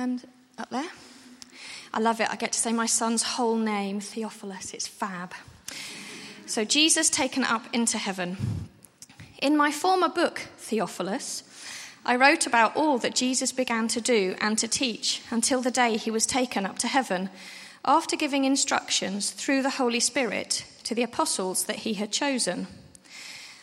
And up there. I love it. I get to say my son's whole name, Theophilus. It's fab. So, Jesus taken up into heaven. In my former book, Theophilus, I wrote about all that Jesus began to do and to teach until the day he was taken up to heaven, after giving instructions through the Holy Spirit to the apostles that he had chosen.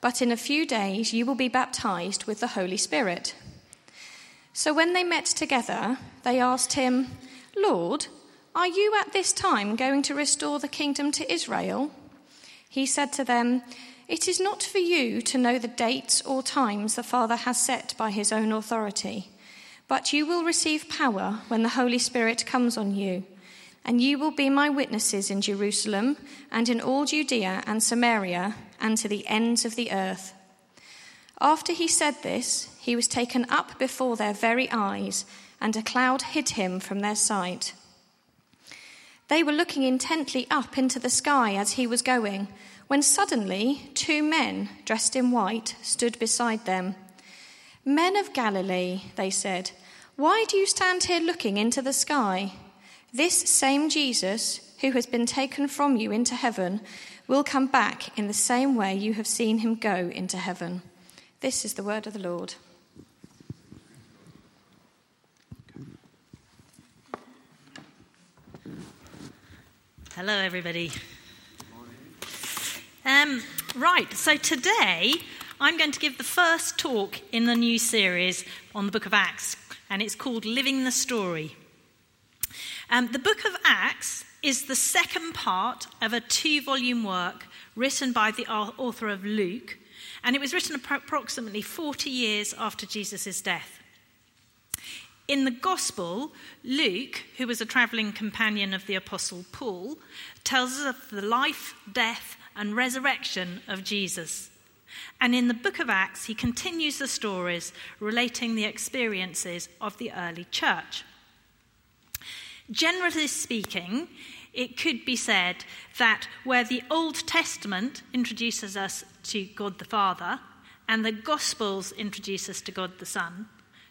but in a few days you will be baptized with the Holy Spirit. So when they met together, they asked him, Lord, are you at this time going to restore the kingdom to Israel? He said to them, It is not for you to know the dates or times the Father has set by his own authority, but you will receive power when the Holy Spirit comes on you, and you will be my witnesses in Jerusalem and in all Judea and Samaria and to the ends of the earth. After he said this, he was taken up before their very eyes, and a cloud hid him from their sight. They were looking intently up into the sky as he was going, when suddenly two men dressed in white stood beside them. Men of Galilee, they said, why do you stand here looking into the sky? This same Jesus, who has been taken from you into heaven, will come back in the same way you have seen him go into heaven. This is the word of the Lord. Hello, everybody. Um, right, so today I'm going to give the first talk in the new series on the book of Acts, and it's called Living the Story. Um, the book of Acts is the second part of a two volume work written by the author of Luke, and it was written approximately 40 years after Jesus' death. In the Gospel, Luke, who was a travelling companion of the Apostle Paul, tells us of the life, death, and resurrection of Jesus. And in the book of Acts, he continues the stories relating the experiences of the early church. Generally speaking, it could be said that where the Old Testament introduces us to God the Father and the Gospels introduce us to God the Son,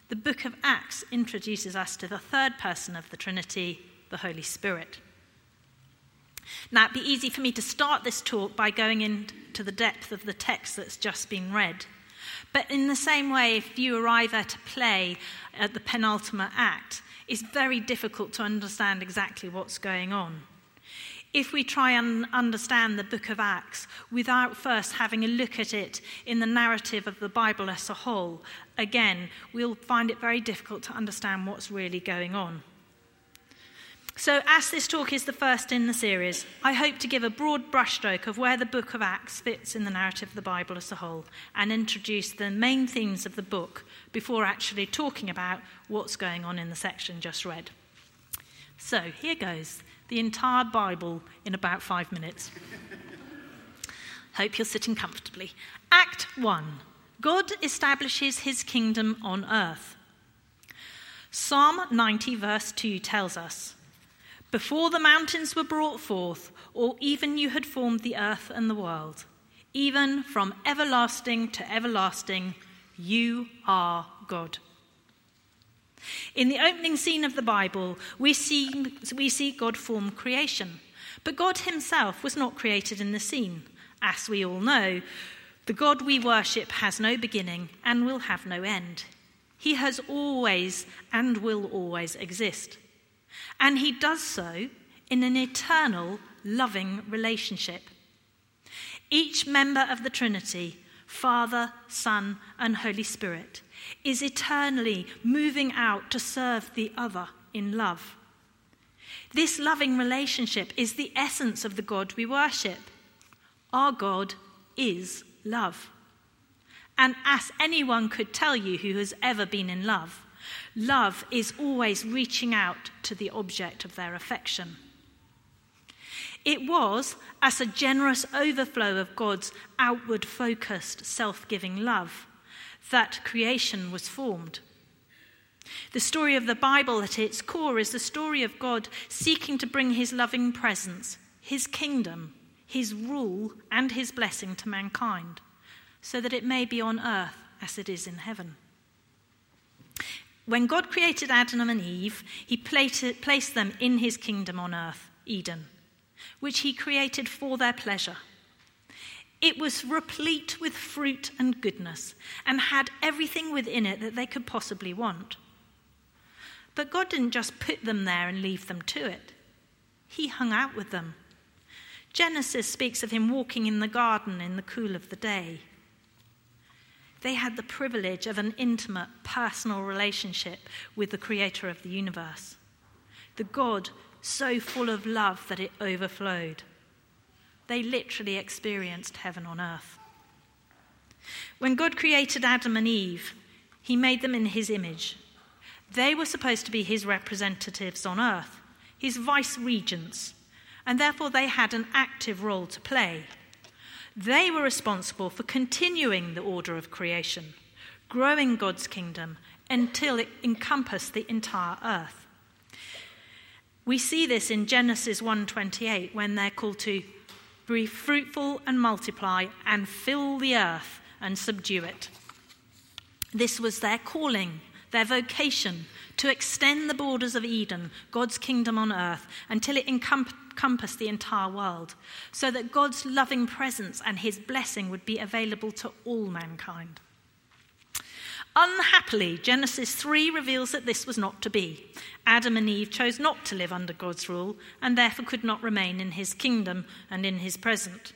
the book of Acts introduces us to the third person of the Trinity, the Holy Spirit. Now, it'd be easy for me to start this talk by going into the depth of the text that's just been read. But in the same way, if you arrive at a play at the penultimate act, it's very difficult to understand exactly what's going on. If we try and understand the book of Acts without first having a look at it in the narrative of the Bible as a whole, again, we'll find it very difficult to understand what's really going on. So, as this talk is the first in the series, I hope to give a broad brushstroke of where the book of Acts fits in the narrative of the Bible as a whole and introduce the main themes of the book before actually talking about what's going on in the section just read. So, here goes the entire Bible in about five minutes. Hope you're sitting comfortably. Act 1 God establishes his kingdom on earth. Psalm 90, verse 2 tells us Before the mountains were brought forth, or even you had formed the earth and the world, even from everlasting to everlasting, you are God. In the opening scene of the Bible, we see, we see God form creation. But God himself was not created in the scene. As we all know, the God we worship has no beginning and will have no end. He has always and will always exist. And he does so in an eternal, loving relationship. Each member of the Trinity, Father, Son, and Holy Spirit, is eternally moving out to serve the other in love. This loving relationship is the essence of the God we worship. Our God is love. And as anyone could tell you who has ever been in love, Love is always reaching out to the object of their affection. It was as a generous overflow of God's outward focused, self giving love that creation was formed. The story of the Bible at its core is the story of God seeking to bring his loving presence, his kingdom, his rule, and his blessing to mankind, so that it may be on earth as it is in heaven. When God created Adam and Eve, he placed them in his kingdom on earth, Eden, which he created for their pleasure. It was replete with fruit and goodness and had everything within it that they could possibly want. But God didn't just put them there and leave them to it, He hung out with them. Genesis speaks of Him walking in the garden in the cool of the day. They had the privilege of an intimate, personal relationship with the Creator of the universe, the God so full of love that it overflowed. They literally experienced heaven on earth. When God created Adam and Eve, He made them in His image. They were supposed to be His representatives on earth, His vice regents, and therefore they had an active role to play. They were responsible for continuing the order of creation, growing God's kingdom until it encompassed the entire earth. We see this in Genesis 1:28 when they're called to be fruitful and multiply and fill the earth and subdue it. This was their calling, their vocation to extend the borders of Eden, God's kingdom on earth, until it encompassed encompass the entire world, so that God's loving presence and his blessing would be available to all mankind. Unhappily, Genesis 3 reveals that this was not to be. Adam and Eve chose not to live under God's rule and therefore could not remain in his kingdom and in his presence.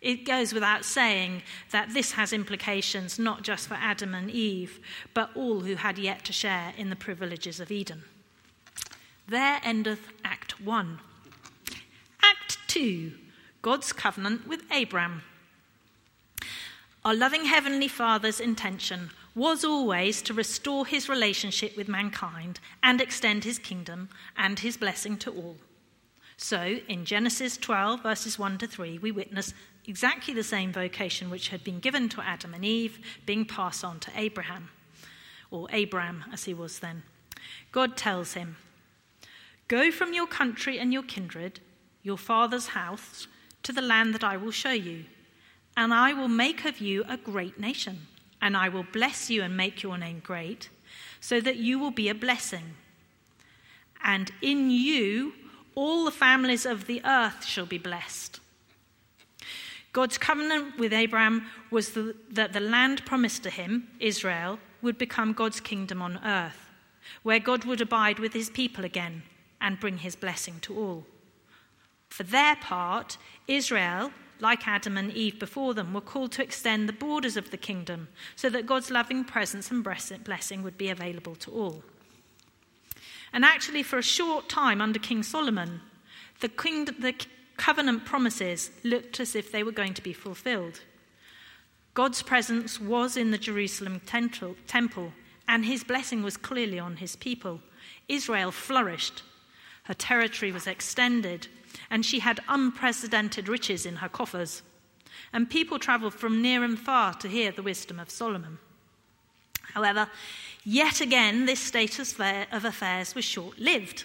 It goes without saying that this has implications not just for Adam and Eve, but all who had yet to share in the privileges of Eden. There endeth Act 1. Act 2 God's covenant with Abram. Our loving Heavenly Father's intention was always to restore his relationship with mankind and extend his kingdom and his blessing to all. So, in Genesis 12, verses 1 to 3, we witness exactly the same vocation which had been given to Adam and Eve being passed on to Abraham, or Abram as he was then. God tells him, Go from your country and your kindred your father's house, to the land that I will show you. And I will make of you a great nation, and I will bless you and make your name great, so that you will be a blessing. And in you all the families of the earth shall be blessed. God's covenant with Abraham was the, that the land promised to him, Israel, would become God's kingdom on earth, where God would abide with his people again and bring his blessing to all. For their part, Israel, like Adam and Eve before them, were called to extend the borders of the kingdom so that God's loving presence and blessing would be available to all. And actually, for a short time under King Solomon, the, king, the covenant promises looked as if they were going to be fulfilled. God's presence was in the Jerusalem temple, and his blessing was clearly on his people. Israel flourished, her territory was extended, and she had unprecedented riches in her coffers. And people travelled from near and far to hear the wisdom of Solomon. However, yet again, this status of affairs was short lived.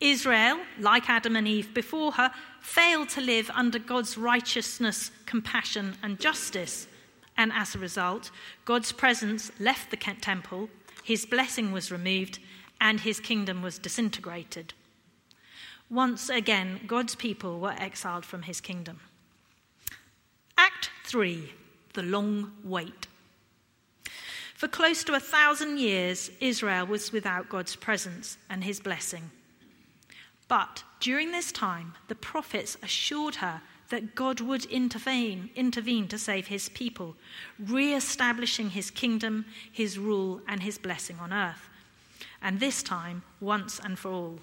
Israel, like Adam and Eve before her, failed to live under God's righteousness, compassion, and justice. And as a result, God's presence left the temple, his blessing was removed, and his kingdom was disintegrated. Once again, God's people were exiled from his kingdom. Act 3 The Long Wait. For close to a thousand years, Israel was without God's presence and his blessing. But during this time, the prophets assured her that God would intervene, intervene to save his people, re establishing his kingdom, his rule, and his blessing on earth. And this time, once and for all.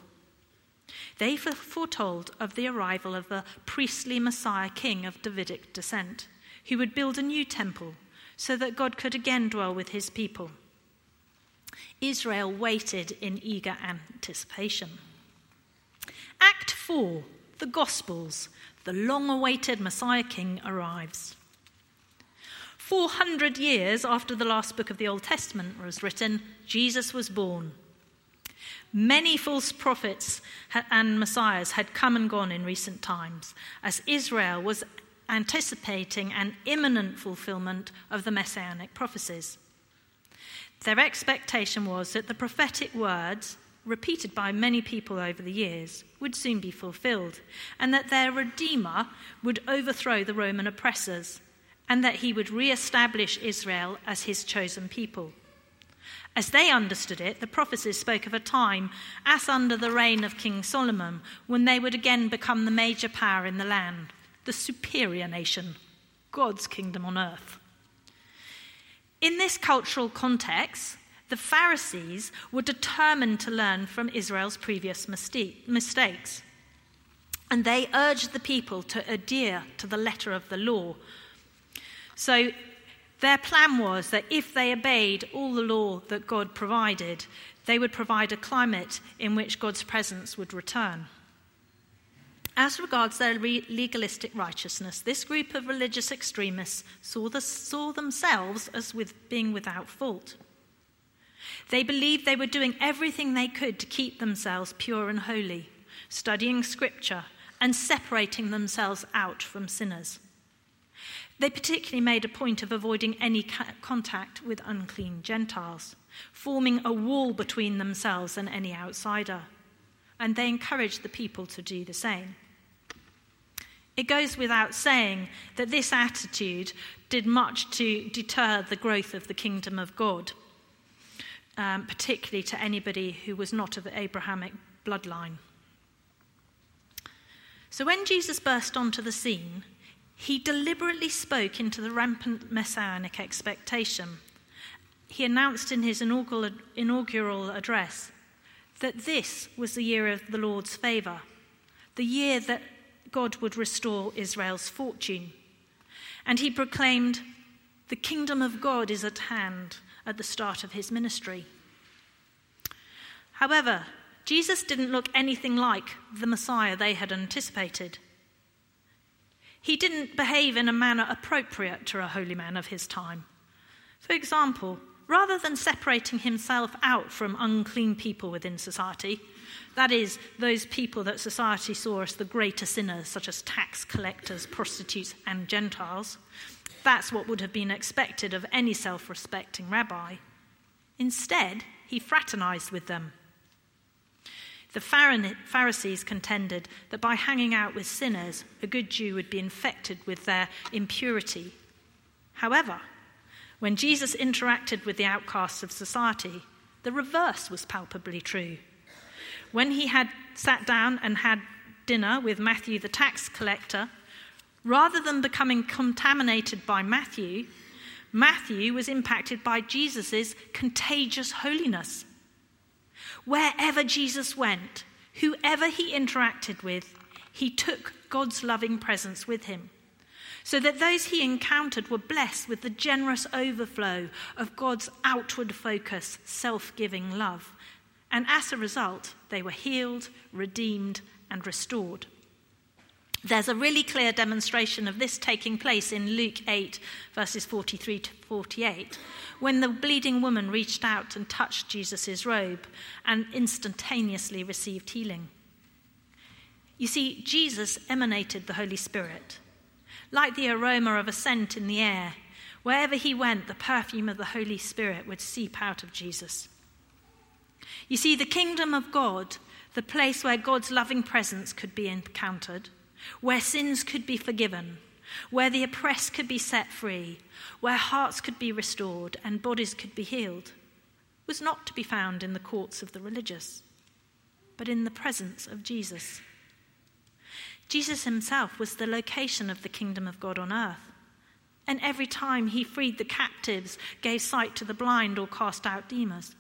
They foretold of the arrival of the priestly Messiah king of Davidic descent, who would build a new temple so that God could again dwell with his people. Israel waited in eager anticipation. Act 4, the Gospels, the long awaited Messiah King arrives. 400 years after the last book of the Old Testament was written, Jesus was born. Many false prophets and messiahs had come and gone in recent times as Israel was anticipating an imminent fulfillment of the messianic prophecies. Their expectation was that the prophetic words, repeated by many people over the years, would soon be fulfilled, and that their Redeemer would overthrow the Roman oppressors, and that he would re establish Israel as his chosen people. As they understood it, the prophecies spoke of a time, as under the reign of King Solomon, when they would again become the major power in the land, the superior nation, God's kingdom on earth. In this cultural context, the Pharisees were determined to learn from Israel's previous mistakes. And they urged the people to adhere to the letter of the law. So their plan was that if they obeyed all the law that God provided, they would provide a climate in which God's presence would return. As regards their legalistic righteousness, this group of religious extremists saw, the, saw themselves as with, being without fault. They believed they were doing everything they could to keep themselves pure and holy, studying scripture and separating themselves out from sinners. They particularly made a point of avoiding any contact with unclean Gentiles, forming a wall between themselves and any outsider. And they encouraged the people to do the same. It goes without saying that this attitude did much to deter the growth of the kingdom of God, um, particularly to anybody who was not of the Abrahamic bloodline. So when Jesus burst onto the scene, he deliberately spoke into the rampant messianic expectation. He announced in his inaugural, address that this was the year of the Lord's favour, the year that God would restore Israel's fortune. And he proclaimed, The kingdom of God is at hand at the start of his ministry. However, Jesus didn't look anything like the Messiah they had anticipated. He didn't behave in a manner appropriate to a holy man of his time. For example, rather than separating himself out from unclean people within society, that is, those people that society saw as the greater sinners, such as tax collectors, prostitutes, and Gentiles. That's what would have been expected of any self respecting rabbi. Instead, he fraternized with them. The Pharisees contended that by hanging out with sinners, a good Jew would be infected with their impurity. However, when Jesus interacted with the outcasts of society, the reverse was palpably true. When he had sat down and had dinner with Matthew the tax collector, rather than becoming contaminated by Matthew, Matthew was impacted by Jesus' contagious holiness. Wherever Jesus went, whoever he interacted with, he took God's loving presence with him, so that those he encountered were blessed with the generous overflow of God's outward focus, self giving love. And as a result, they were healed, redeemed, and restored. There's a really clear demonstration of this taking place in Luke 8, verses 43 to 48, when the bleeding woman reached out and touched Jesus' robe and instantaneously received healing. You see, Jesus emanated the Holy Spirit. Like the aroma of a scent in the air, wherever he went, the perfume of the Holy Spirit would seep out of Jesus. You see, the kingdom of God, the place where God's loving presence could be encountered, where sins could be forgiven, where the oppressed could be set free, where hearts could be restored and bodies could be healed, was not to be found in the courts of the religious, but in the presence of Jesus. Jesus himself was the location of the kingdom of God on earth. And every time he freed the captives, gave sight to the blind, or cast out demons,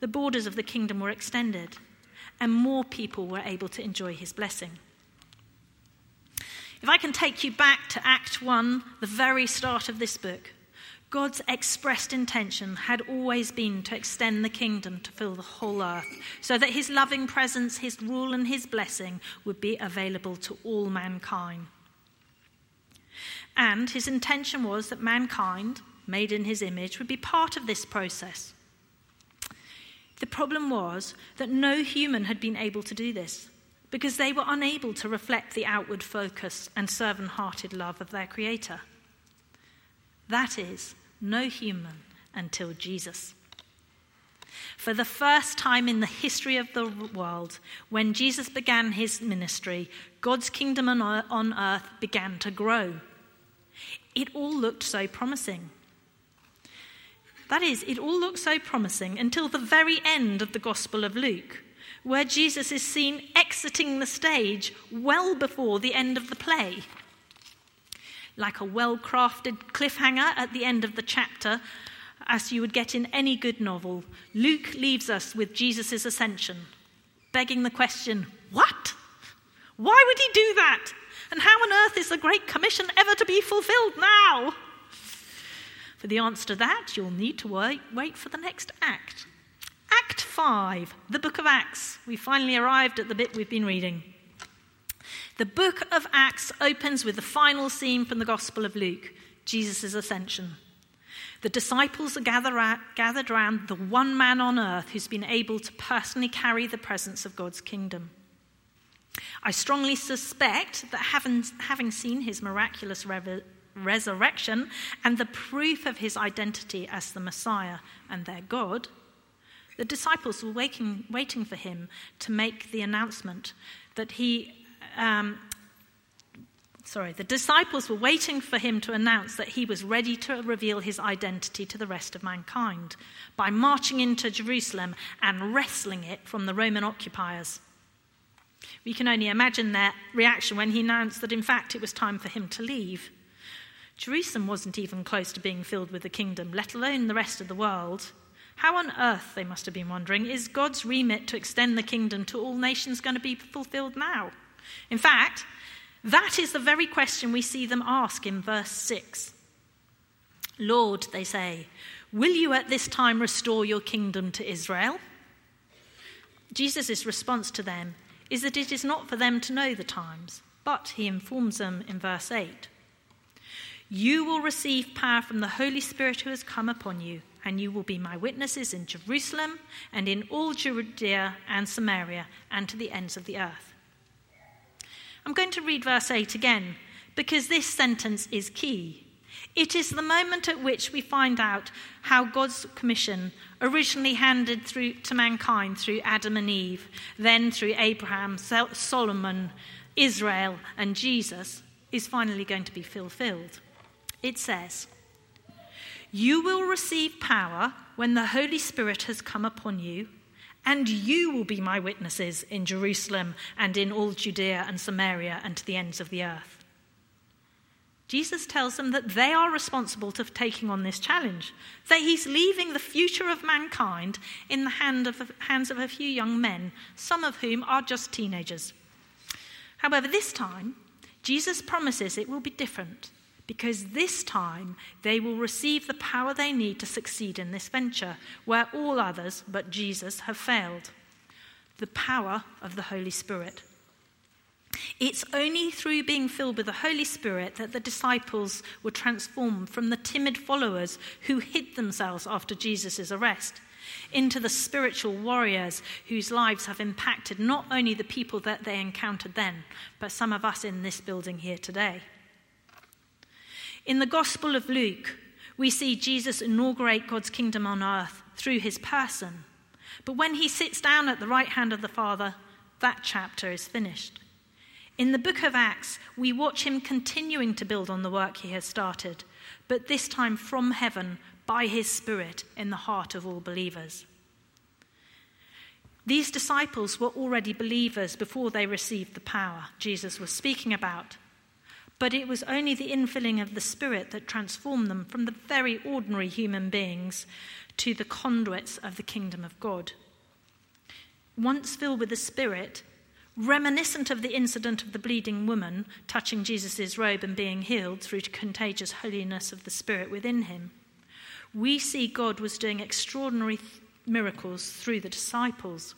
the borders of the kingdom were extended, and more people were able to enjoy his blessing. If I can take you back to Act 1, the very start of this book, God's expressed intention had always been to extend the kingdom to fill the whole earth, so that his loving presence, his rule, and his blessing would be available to all mankind. And his intention was that mankind, made in his image, would be part of this process. The problem was that no human had been able to do this because they were unable to reflect the outward focus and servant hearted love of their Creator. That is, no human until Jesus. For the first time in the history of the world, when Jesus began his ministry, God's kingdom on earth began to grow. It all looked so promising. That is, it all looked so promising until the very end of the Gospel of Luke, where Jesus is seen exiting the stage well before the end of the play like a well crafted cliffhanger at the end of the chapter, as you would get in any good novel, Luke leaves us with Jesus' ascension, begging the question what? Why would he do that? And how on earth is the Great Commission ever to be fulfilled now? For the answer to that, you'll need to wait, wait for the next act. Act 5, the book of Acts. We finally arrived at the bit we've been reading. The book of Acts opens with the final scene from the Gospel of Luke Jesus' ascension. The disciples are gathered around the one man on earth who's been able to personally carry the presence of God's kingdom. I strongly suspect that having, having seen his miraculous re- resurrection and the proof of his identity as the Messiah and their God, the disciples were waiting, waiting for him to make the announcement that he um, sorry, the disciples were waiting for him to announce that he was ready to reveal his identity to the rest of mankind by marching into Jerusalem and wresting it from the Roman occupiers. We can only imagine their reaction when he announced that, in fact, it was time for him to leave. Jerusalem wasn't even close to being filled with the kingdom, let alone the rest of the world. How on earth, they must have been wondering, is God's remit to extend the kingdom to all nations going to be fulfilled now? In fact, that is the very question we see them ask in verse 6. Lord, they say, will you at this time restore your kingdom to Israel? Jesus' response to them is that it is not for them to know the times, but he informs them in verse 8 You will receive power from the Holy Spirit who has come upon you, and you will be my witnesses in Jerusalem and in all Judea and Samaria and to the ends of the earth. I'm going to read verse 8 again because this sentence is key. It is the moment at which we find out how God's commission, originally handed through to mankind through Adam and Eve, then through Abraham, Solomon, Israel, and Jesus, is finally going to be fulfilled. It says, You will receive power when the Holy Spirit has come upon you and you will be my witnesses in Jerusalem and in all Judea and Samaria and to the ends of the earth. Jesus tells them that they are responsible for taking on this challenge, that he's leaving the future of mankind in the hand of, hands of a few young men, some of whom are just teenagers. However, this time, Jesus promises it will be different because this time they will receive the power they need to succeed in this venture, where all others but Jesus have failed the power of the Holy Spirit. It's only through being filled with the Holy Spirit that the disciples were transformed from the timid followers who hid themselves after Jesus' arrest into the spiritual warriors whose lives have impacted not only the people that they encountered then, but some of us in this building here today. In the Gospel of Luke, we see Jesus inaugurate God's kingdom on earth through his person. But when he sits down at the right hand of the Father, that chapter is finished. In the book of Acts, we watch him continuing to build on the work he has started, but this time from heaven by his Spirit in the heart of all believers. These disciples were already believers before they received the power Jesus was speaking about. But it was only the infilling of the Spirit that transformed them from the very ordinary human beings to the conduits of the kingdom of God. Once filled with the Spirit, reminiscent of the incident of the bleeding woman touching Jesus' robe and being healed through the contagious holiness of the Spirit within him, we see God was doing extraordinary th- miracles through the disciples.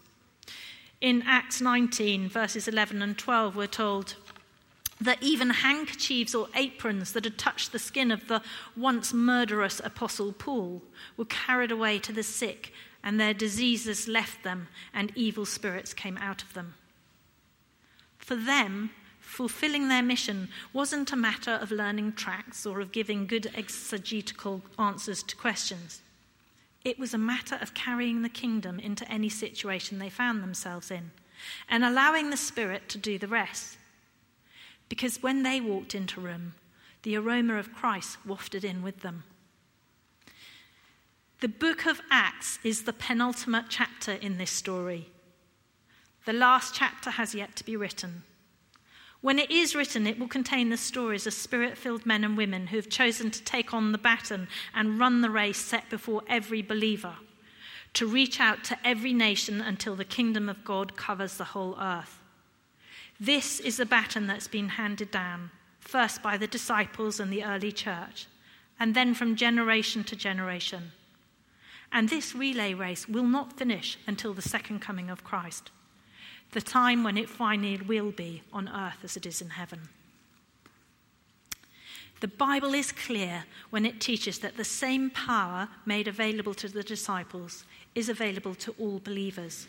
In Acts 19, verses 11 and 12, we're told that even handkerchiefs or aprons that had touched the skin of the once murderous Apostle Paul were carried away to the sick, and their diseases left them, and evil spirits came out of them. For them, fulfilling their mission wasn't a matter of learning tracts or of giving good exegetical answers to questions. It was a matter of carrying the kingdom into any situation they found themselves in and allowing the Spirit to do the rest. Because when they walked into room, the aroma of Christ wafted in with them. The book of Acts is the penultimate chapter in this story. The last chapter has yet to be written. When it is written, it will contain the stories of spirit filled men and women who have chosen to take on the baton and run the race set before every believer, to reach out to every nation until the kingdom of God covers the whole earth. This is the baton that's been handed down, first by the disciples and the early church, and then from generation to generation. And this relay race will not finish until the second coming of Christ the time when it finally will be on earth as it is in heaven. The Bible is clear when it teaches that the same power made available to the disciples is available to all believers,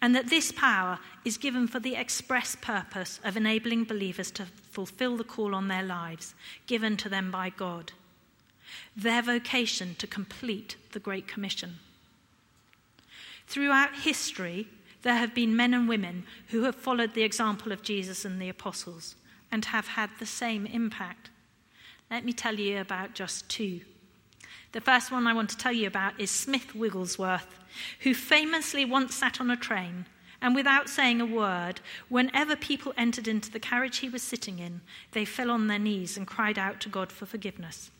and that this power is given for the express purpose of enabling believers to fulfill the call on their lives given to them by God, their vocation to complete the Great Commission. Throughout history, there have been men and women who have followed the example of Jesus and the apostles and have had the same impact. Let me tell you about just two. The first one I want to tell you about is Smith Wigglesworth, who famously once sat on a train and without saying a word, whenever people entered into the carriage he was sitting in, they fell on their knees and cried out to God for forgiveness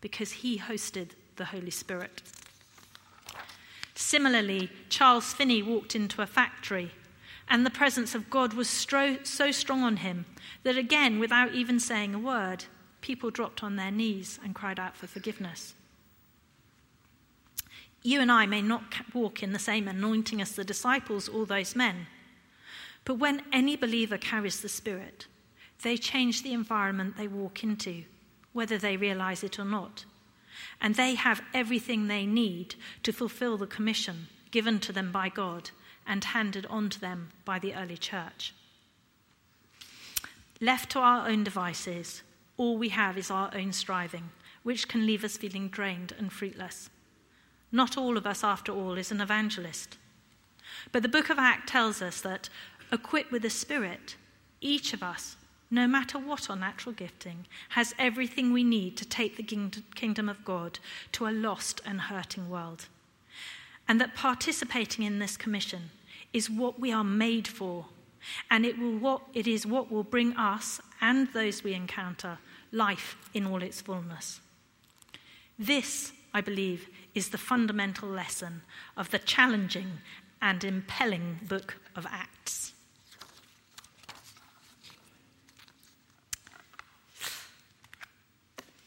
because he hosted the Holy Spirit. Similarly, Charles Finney walked into a factory, and the presence of God was stro- so strong on him that, again, without even saying a word, people dropped on their knees and cried out for forgiveness. You and I may not walk in the same anointing as the disciples or those men, but when any believer carries the Spirit, they change the environment they walk into, whether they realize it or not and they have everything they need to fulfill the commission given to them by God and handed on to them by the early church. Left to our own devices, all we have is our own striving, which can leave us feeling drained and fruitless. Not all of us, after all, is an evangelist. But the book of Acts tells us that, equipped with the Spirit, each of us no matter what our natural gifting, has everything we need to take the kingdom of God to a lost and hurting world. And that participating in this commission is what we are made for, and it, will what, it is what will bring us and those we encounter life in all its fullness. This, I believe, is the fundamental lesson of the challenging and impelling book of Acts.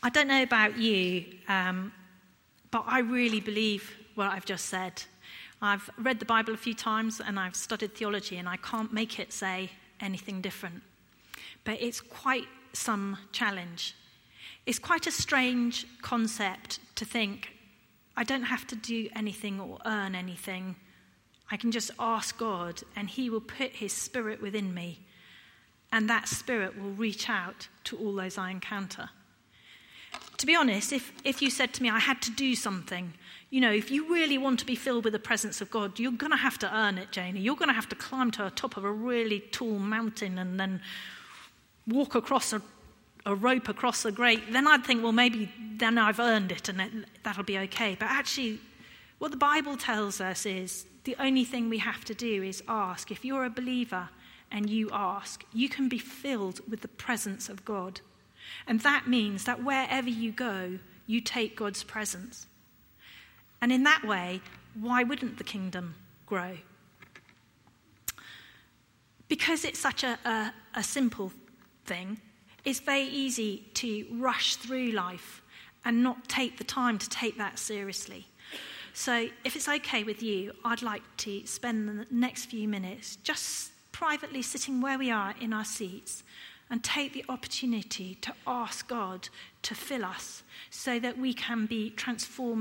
I don't know about you, um, but I really believe what I've just said. I've read the Bible a few times and I've studied theology, and I can't make it say anything different. But it's quite some challenge. It's quite a strange concept to think I don't have to do anything or earn anything. I can just ask God, and He will put His Spirit within me, and that Spirit will reach out to all those I encounter to be honest, if, if you said to me, I had to do something, you know, if you really want to be filled with the presence of God, you're going to have to earn it, Janie. You're going to have to climb to the top of a really tall mountain and then walk across a, a rope across a grate. Then I'd think, well, maybe then I've earned it and that'll be okay. But actually, what the Bible tells us is the only thing we have to do is ask. If you're a believer and you ask, you can be filled with the presence of God. And that means that wherever you go, you take God's presence. And in that way, why wouldn't the kingdom grow? Because it's such a, a, a simple thing, it's very easy to rush through life and not take the time to take that seriously. So, if it's okay with you, I'd like to spend the next few minutes just privately sitting where we are in our seats and take the opportunity to ask God to fill us so that we can be transformed